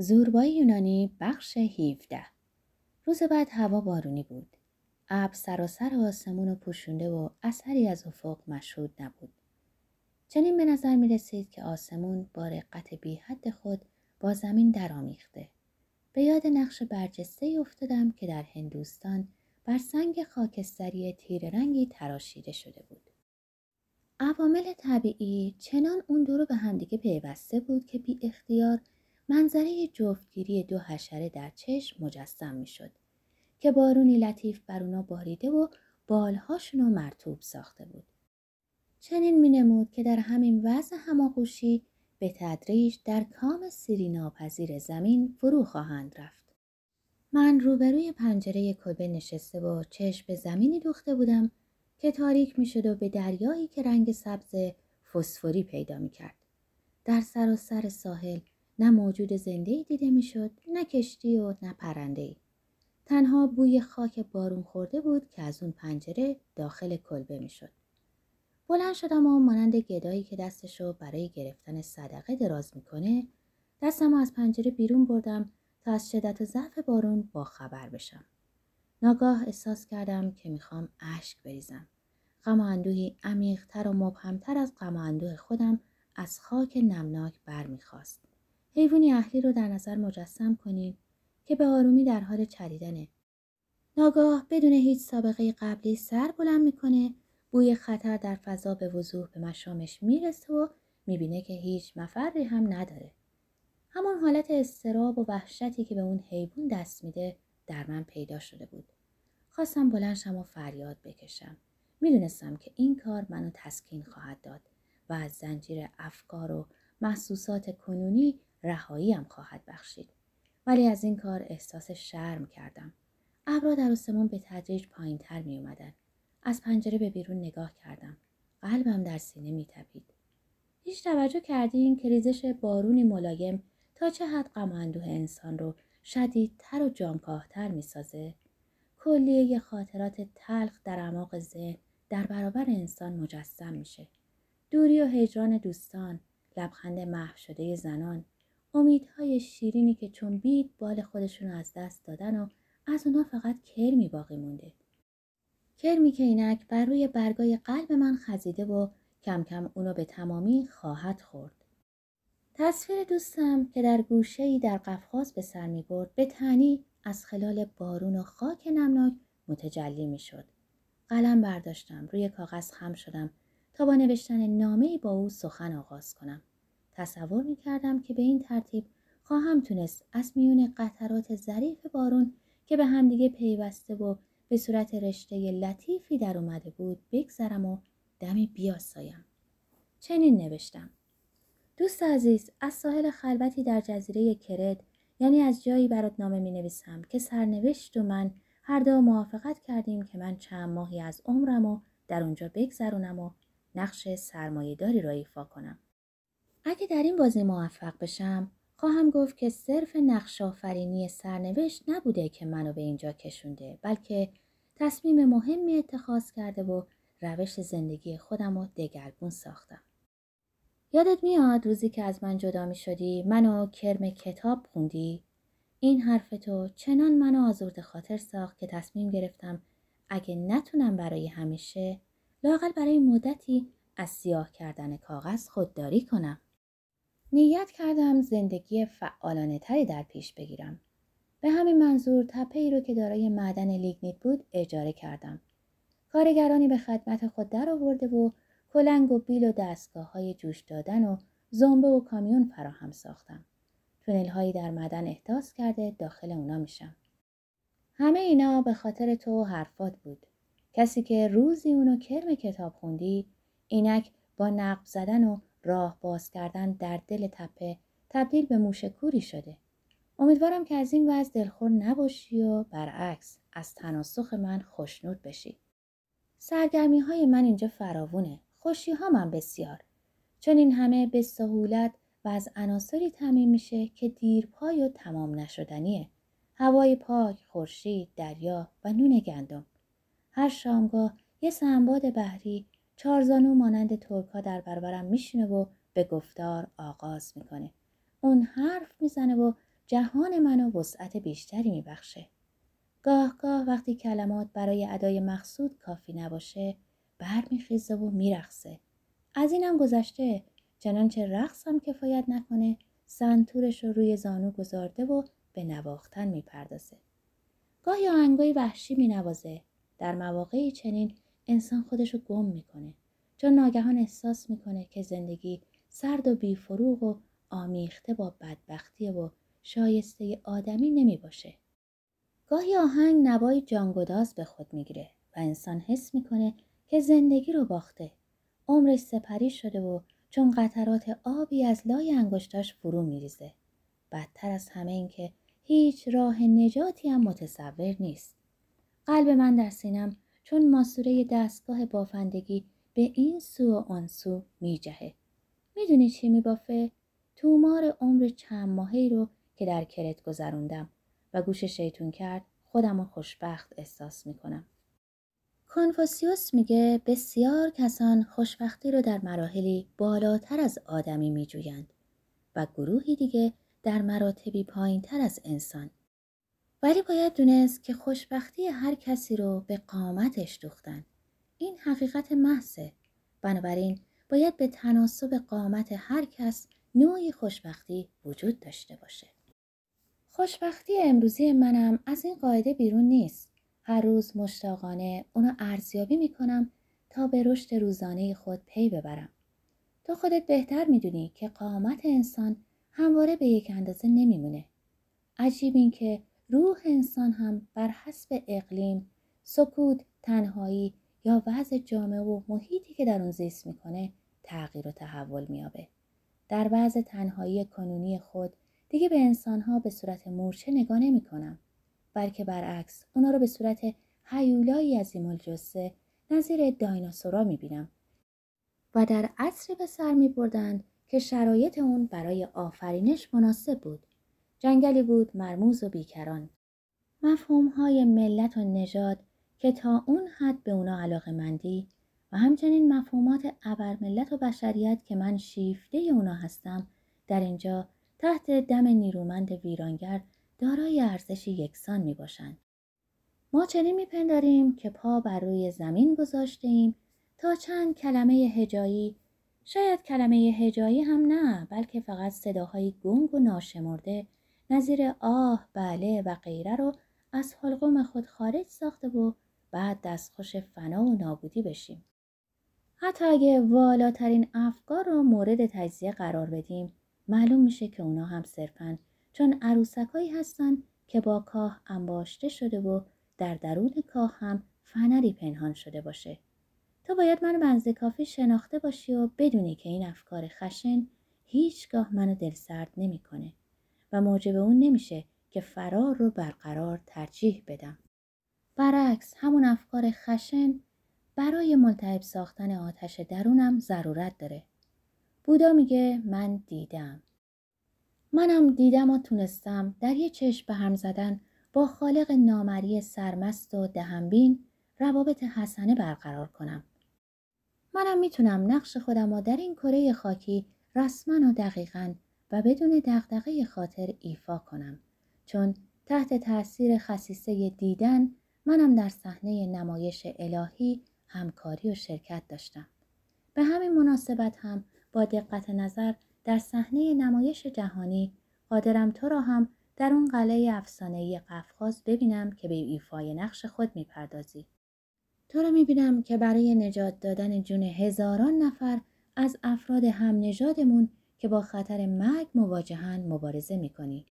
زوربای یونانی بخش 17 روز بعد هوا بارونی بود. ابر سراسر آسمون و پوشونده و اثری از افق مشهود نبود. چنین به نظر می رسید که آسمون با رقت بی حد خود با زمین درآمیخته. به یاد نقش برجسته افتادم که در هندوستان بر سنگ خاکستری تیر رنگی تراشیده شده بود. عوامل طبیعی چنان اون دو رو به همدیگه پیوسته بود که بی اختیار منظره جفتگیری دو حشره در چشم مجسم می شد که بارونی لطیف بر اونا باریده و بالهاشون رو مرتوب ساخته بود. چنین می نمود که در همین وضع هماغوشی به تدریج در کام سیری ناپذیر زمین فرو خواهند رفت. من روبروی پنجره کلبه نشسته و چشم به زمینی دوخته بودم که تاریک می شد و به دریایی که رنگ سبز فسفوری پیدا می کرد. در سراسر سر ساحل نه موجود زنده دیده می‌شد نه کشتی و نه پرنده ای. تنها بوی خاک بارون خورده بود که از اون پنجره داخل کلبه می‌شد. بلند شدم و مانند گدایی که دستشو برای گرفتن صدقه دراز می‌کنه دستم از پنجره بیرون بردم تا از شدت و ضعف بارون با خبر بشم. ناگاه احساس کردم که می‌خوام اشک بریزم. غم و اندوهی عمیقتر و مبهمتر از غم و خودم از خاک نمناک برمیخواست. حیوانی اهلی رو در نظر مجسم کنیم که به آرومی در حال چریدنه. ناگاه بدون هیچ سابقه قبلی سر بلند می‌کنه بوی خطر در فضا به وضوح به مشامش می‌رسه و می‌بینه که هیچ مفری هم نداره. همان حالت استراب و وحشتی که به اون حیوان دست میده در من پیدا شده بود. خواستم بلنشم و فریاد بکشم. می‌دونستم که این کار منو تسکین خواهد داد و از زنجیر افکار و محسوسات کنونی رهاییم خواهد بخشید ولی از این کار احساس شرم کردم ابرا در آسمان به تدریج پایین تر. از پنجره به بیرون نگاه کردم قلبم در سینه می تپید. هیچ توجه کردین که ریزش بارونی ملایم تا چه حد غم اندوه انسان رو شدیدتر و جانکاهتر می سازه؟ کلیه خاطرات تلخ در اعماق ذهن در برابر انسان مجسم میشه. دوری و هجران دوستان، لبخند محو شده زنان، امیدهای شیرینی که چون بید بال خودشون از دست دادن و از اونا فقط کرمی باقی مونده. کرمی که اینک بر روی برگای قلب من خزیده و کم کم اونو به تمامی خواهد خورد. تصویر دوستم که در گوشه در قفقاز به سر می برد به تنی از خلال بارون و خاک نمناک متجلی می شد. قلم برداشتم روی کاغذ خم شدم تا با نوشتن نامه با او سخن آغاز کنم. تصور می کردم که به این ترتیب خواهم تونست از میون قطرات ظریف بارون که به همدیگه پیوسته و به صورت رشته لطیفی در اومده بود بگذرم و دمی بیاسایم. چنین نوشتم. دوست عزیز از ساحل خلوتی در جزیره کرد یعنی از جایی برات نامه می نویسم که سرنوشت و من هر دو موافقت کردیم که من چند ماهی از عمرم و در اونجا بگذرونم و نقش سرمایهداری را ایفا کنم. اگه در این بازی موفق بشم خواهم گفت که صرف نقش آفرینی سرنوشت نبوده که منو به اینجا کشونده بلکه تصمیم مهمی اتخاذ کرده و روش زندگی خودم رو دگرگون ساختم. یادت میاد روزی که از من جدا می شدی منو کرم کتاب خوندی؟ این حرف تو چنان منو آزرد خاطر ساخت که تصمیم گرفتم اگه نتونم برای همیشه لاقل برای مدتی از سیاه کردن کاغذ خودداری کنم. نیت کردم زندگی فعالانه تری در پیش بگیرم. به همین منظور تپه ای رو که دارای معدن لیگنیت بود اجاره کردم. کارگرانی به خدمت خود در آورده و کلنگ و بیل و دستگاه های جوش دادن و زنبه و کامیون فراهم ساختم. تونل هایی در معدن احداث کرده داخل اونا میشم. همه اینا به خاطر تو حرفات بود. کسی که روزی اونو کرم کتاب خوندی اینک با نقب زدن و راه باز کردن در دل تپه تبدیل به موشکوری شده. امیدوارم که از این وضع دلخور نباشی و برعکس از تناسخ من خوشنود بشی. سرگرمی های من اینجا فراوونه. خوشی ها من بسیار. چون این همه به سهولت و از عناصری تعمین میشه که دیرپای و تمام نشدنیه. هوای پاک، خورشید، دریا و نون گندم. هر شامگاه یه سنباد بحری چارزانو مانند ترکا در برابرم میشینه و به گفتار آغاز می‌کنه. اون حرف می‌زنه و جهان منو وسعت بیشتری میبخشه. گاه گاه وقتی کلمات برای ادای مقصود کافی نباشه برمیخیزه و میرخصه. از اینم گذشته چنانچه رقصم کفایت نکنه سنتورش رو روی زانو گذارده و به نواختن می‌پردازه. گاهی آهنگای وحشی مینوازه. در مواقعی چنین انسان خودش رو گم می‌کنه. چون ناگهان احساس می‌کنه که زندگی سرد و بیفروغ و آمیخته با بدبختی و شایسته آدمی نمی باشه. گاهی آهنگ نوای جانگداز به خود می‌گیره و انسان حس می‌کنه که زندگی رو باخته. عمرش سپری شده و چون قطرات آبی از لای انگشتاش فرو میریزه. بدتر از همه این که هیچ راه نجاتی هم متصور نیست. قلب من در سینم چون ماسوره دستگاه بافندگی به این سو و آن سو میجهه. می‌دونی چی میبافه؟ تومار عمر چند ماهی رو که در کرت گذروندم و گوش شیطون کرد خودم رو خوشبخت احساس می‌کنم. کنفوسیوس میگه بسیار کسان خوشبختی رو در مراحلی بالاتر از آدمی میجویند و گروهی دیگه در مراتبی پایین تر از انسان. ولی باید دونست که خوشبختی هر کسی رو به قامتش دوختن. این حقیقت محضه. بنابراین باید به تناسب قامت هر کس نوعی خوشبختی وجود داشته باشه. خوشبختی امروزی منم از این قاعده بیرون نیست. هر روز مشتاقانه اونو ارزیابی می‌کنم تا به رشد روزانه خود پی ببرم. تو خودت بهتر می‌دونی که قامت انسان همواره به یک اندازه نمیمونه. عجیب این که روح انسان هم بر حسب اقلیم، سکوت، تنهایی یا وضع جامعه و محیطی که در اون زیست می‌کنه تغییر و تحول میابه. در وضع تنهایی کنونی خود دیگه به انسانها به صورت مورچه نگاه نمی کنم. بلکه برعکس اونا رو به صورت حیولایی از الجثه نظیر دایناسورا می بینم. و در عصری به سر می بردند که شرایط اون برای آفرینش مناسب بود. جنگلی بود مرموز و بیکران. مفهوم های ملت و نژاد که تا اون حد به اونا علاقه مندی و همچنین مفهومات ملت و بشریت که من شیفته اونا هستم در اینجا تحت دم نیرومند ویرانگر دارای ارزشی یکسان می باشند. ما چنین میپنداریم که پا بر روی زمین گذاشته ایم تا چند کلمه هجایی شاید کلمه هجایی هم نه بلکه فقط صداهای گنگ و ناشمرده نظیر آه بله و غیره رو از حلقوم خود خارج ساخته و بعد دستخوش فنا و نابودی بشیم. حتی اگه والاترین افکار رو مورد تجزیه قرار بدیم معلوم میشه که اونا هم صرفا چون عروسکایی هستن که با کاه انباشته شده و در درون کاه هم فنری پنهان شده باشه. تو باید منو بنزه کافی شناخته باشی و بدونی که این افکار خشن هیچگاه منو دلسرد نمی‌کنه و موجب اون نمیشه که فرار رو برقرار ترجیح بدم. برعکس همون افکار خشن برای ملتهب ساختن آتش درونم ضرورت داره. بودا میگه من دیدم. منم دیدم و تونستم در یه چشم به هم زدن با خالق نامری سرمست و دهنبین روابط حسنه برقرار کنم. منم می‌تونم نقش خودم رو در این کره خاکی رسما و دقیقا و بدون دغدغه خاطر ایفا کنم چون تحت تاثیر خصیصه دیدن منم در صحنه نمایش الهی همکاری و شرکت داشتم. به همین مناسبت هم با دقت نظر در صحنه نمایش جهانی قادرم تو را هم در اون قلعه افسانه‌ای قفقاز ببینم که به ایفای نقش خود می‌پردازی. تو را می‌بینم که برای نجات دادن جون هزاران نفر از افراد هم نژادمون که با خطر مرگ مواجهن مبارزه می‌کنی.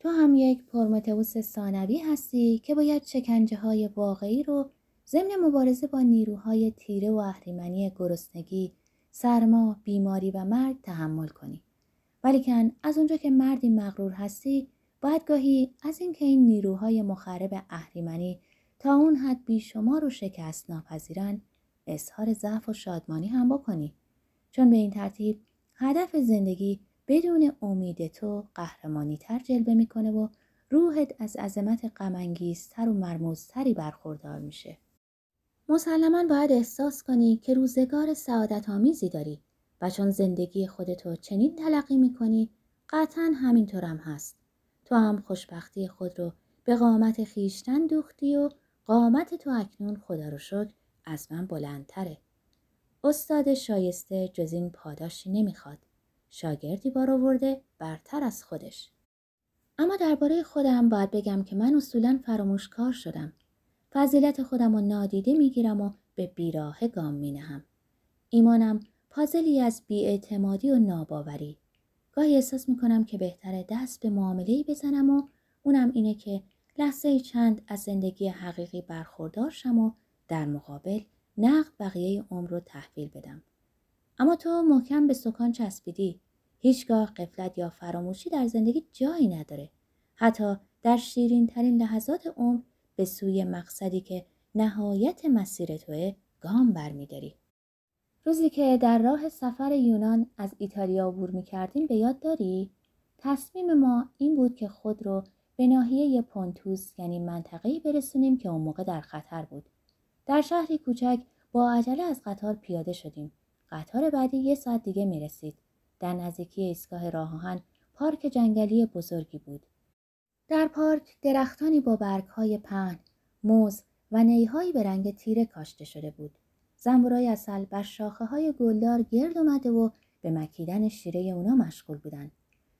تو هم یک پرمتئوس ثانوی هستی که باید شکنجه های واقعی رو ضمن مبارزه با نیروهای تیره و اهریمنی گرسنگی، سرما، بیماری و مرگ تحمل کنی. ولیکن از اونجا که مردی مغرور هستی باید گاهی از اینکه این نیروهای مخرب اهریمنی تا اون حد بیشمار رو شکست ناپذیرن اظهار ضعف و شادمانی هم بکنی چون به این ترتیب هدف زندگی بدون امید تو قهرمانی تر جلوه می‌کنه و روحت از عظمت غمانگیزتر و مرموزتری برخوردار میشه. مسلما باید احساس کنی که روزگار سعادت آمیزی داری و چون زندگی خودتو چنین تلقی می‌کنی قطعا همینطورم هست. تو هم خوشبختی خود رو به قامت خیشتن دوختی و قامت تو اکنون خدا رو شکر از من بلندتره. استاد شایسته جز این پاداشی نمی‌خواد. شاگردی بار آورده برتر از خودش. اما درباره خودم باید بگم که من اصولا فراموشکار شدم. فضیلت خودم رو نادیده می‌گیرم و به بیراه گام می نهم. ایمانم پازلی از بیاعتمادی و ناباوری. گاهی احساس می‌کنم که بهتره دست به معامله بزنم و اونم اینه که لحظه چند از زندگی حقیقی برخوردار شم و در مقابل نقد بقیه عمر رو تحویل بدم. اما تو محکم به سکان چسبیدی. هیچگاه قفلت یا فراموشی در زندگی جایی نداره. حتی در شیرین ترین لحظات عمر به سوی مقصدی که نهایت مسیر توه گام برمیداری. روزی که در راه سفر یونان از ایتالیا عبور می کردیم به یاد داری؟ تصمیم ما این بود که خود رو به ناحیه پونتوس یعنی منطقه‌ای برسونیم که اون موقع در خطر بود. در شهری کوچک با عجله از قطار پیاده شدیم. قطار بعدی یه ساعت دیگه می رسید. در نزدیکی ایستگاه راهان پارک جنگلی بزرگی بود. در پارک درختانی با برگهای پهن، موز و نیهایی به رنگ تیره کاشته شده بود. زنبورای اصل بر شاخه های گلدار گرد اومده و به مکیدن شیره اونا مشغول بودن.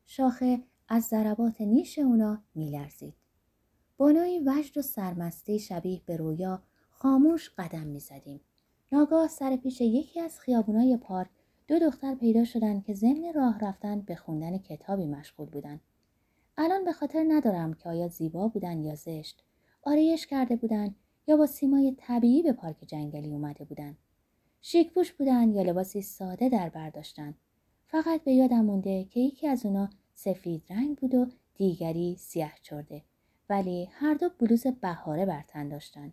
شاخه از ضربات نیش اونا میلرزید. با نوعی وجد و سرمستی شبیه به رویا خاموش قدم می‌زدیم. ناگاه سر پیش یکی از خیابونای پارک دو دختر پیدا شدند که ضمن راه رفتن به خوندن کتابی مشغول بودند. الان به خاطر ندارم که آیا زیبا بودن یا زشت. آرایش کرده بودن یا با سیمای طبیعی به پارک جنگلی اومده بودن. شیک پوش بودن یا لباسی ساده در برداشتن. فقط به یادم مونده که یکی از اونا سفید رنگ بود و دیگری سیاه چرده. ولی هر دو بلوز بهاره بر تن داشتن.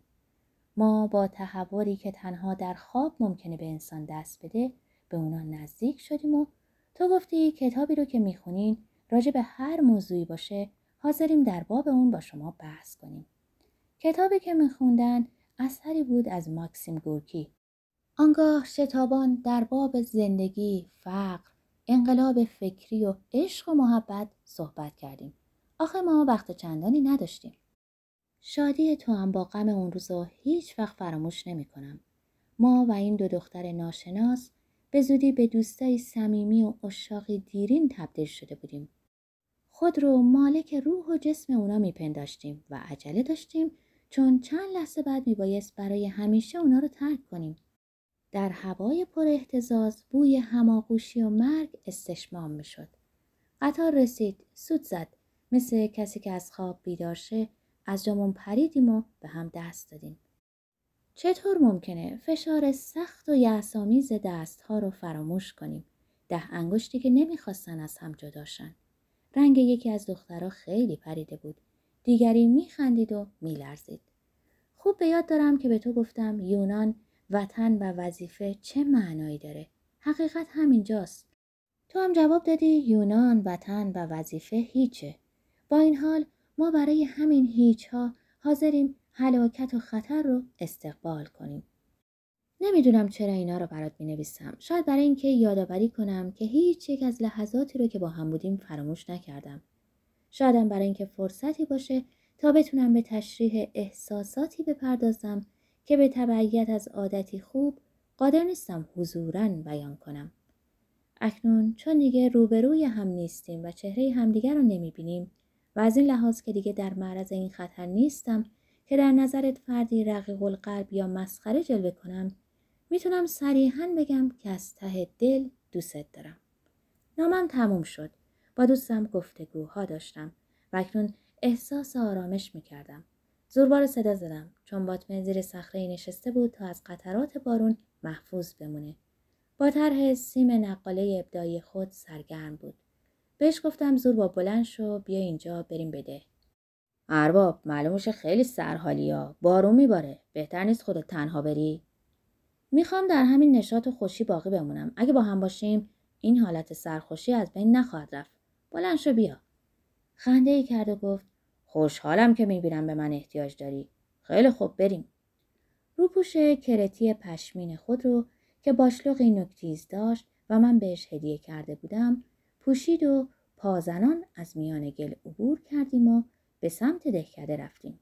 ما با تحوری که تنها در خواب ممکنه به انسان دست بده به اونا نزدیک شدیم و تو گفتی کتابی رو که می‌خونین راجع به هر موضوعی باشه حاضریم در باب اون با شما بحث کنیم. کتابی که میخوندن اثری بود از ماکسیم گورکی. آنگاه شتابان در باب زندگی، فقر، انقلاب فکری و عشق و محبت صحبت کردیم. آخه ما وقت چندانی نداشتیم. شادی تو هم با غم اون روزا هیچ وقت فراموش نمی کنم. ما و این دو دختر ناشناس به زودی به دوستای صمیمی و اشاقی دیرین تبدیل شده بودیم. خود رو مالک روح و جسم اونا میپنداشتیم و عجله داشتیم چون چند لحظه بعد میبایست برای همیشه اونا رو ترک کنیم. در هوای پر احتزاز بوی هماغوشی و مرگ استشمام می‌شد. قطار رسید، سود زد. مثل کسی که از خواب بیدار شه از جامون پریدیم و به هم دست دادیم. چطور ممکنه فشار سخت و یعصامیز دستها رو فراموش کنیم؟ ده انگشتی که نمی‌خواستن از هم جداشن. رنگ یکی از دخترها خیلی پریده بود. دیگری میخندید و میلرزید. خوب به یاد دارم که به تو گفتم یونان وطن و وظیفه چه معنایی داره. حقیقت همینجاست. تو هم جواب دادی یونان وطن و وظیفه هیچه. با این حال ما برای همین هیچ ها حاضریم هلاکت و خطر رو استقبال کنیم. نمی‌دونم چرا اینا رو برات می نویسم. شاید برای اینکه یادآوری کنم که هیچ یک از لحظاتی رو که با هم بودیم فراموش نکردم. شایدم برای اینکه فرصتی باشه تا بتونم به تشریح احساساتی بپردازم که به تبعیت از عادتی خوب قادر نیستم حضورا بیان کنم. اکنون چون دیگه روبروی هم نیستیم و چهره همدیگر رو نمی‌بینیم و از این لحاظ که دیگه در معرض این خطر نیستم که در نظرت فردی رقیق القلب یا مسخره جلوه کنم می‌تونم صریحا بگم که از ته دل دوست دارم. نامم تموم شد. با دوستم گفتگوها داشتم و اکنون احساس آرامش می‌کردم. زوربار صدا زدم چون باطمه زیر صخره نشسته بود تا از قطرات بارون محفوظ بمونه. با طرح سیم نقاله ابدای خود سرگرم بود. بهش گفتم زور با بلند شو بیا اینجا بریم بده. ارباب معلومش خیلی سرحالی ها بارون میباره. بهتر نیست خودت تنها بری. می‌خوام در همین نشاط و خوشی باقی بمونم. اگه با هم باشیم این حالت سرخوشی از بین نخواهد رفت. بلند شو بیا. خنده ای کرد و گفت خوشحالم که می‌بینم به من احتیاج داری. خیلی خوب بریم. روپوش کرتی پشمین خود رو که باشلوقی نکتیز داشت و من بهش هدیه کرده بودم پوشید و پازنان از میان گل عبور کردیم و به سمت دهکده رفتیم.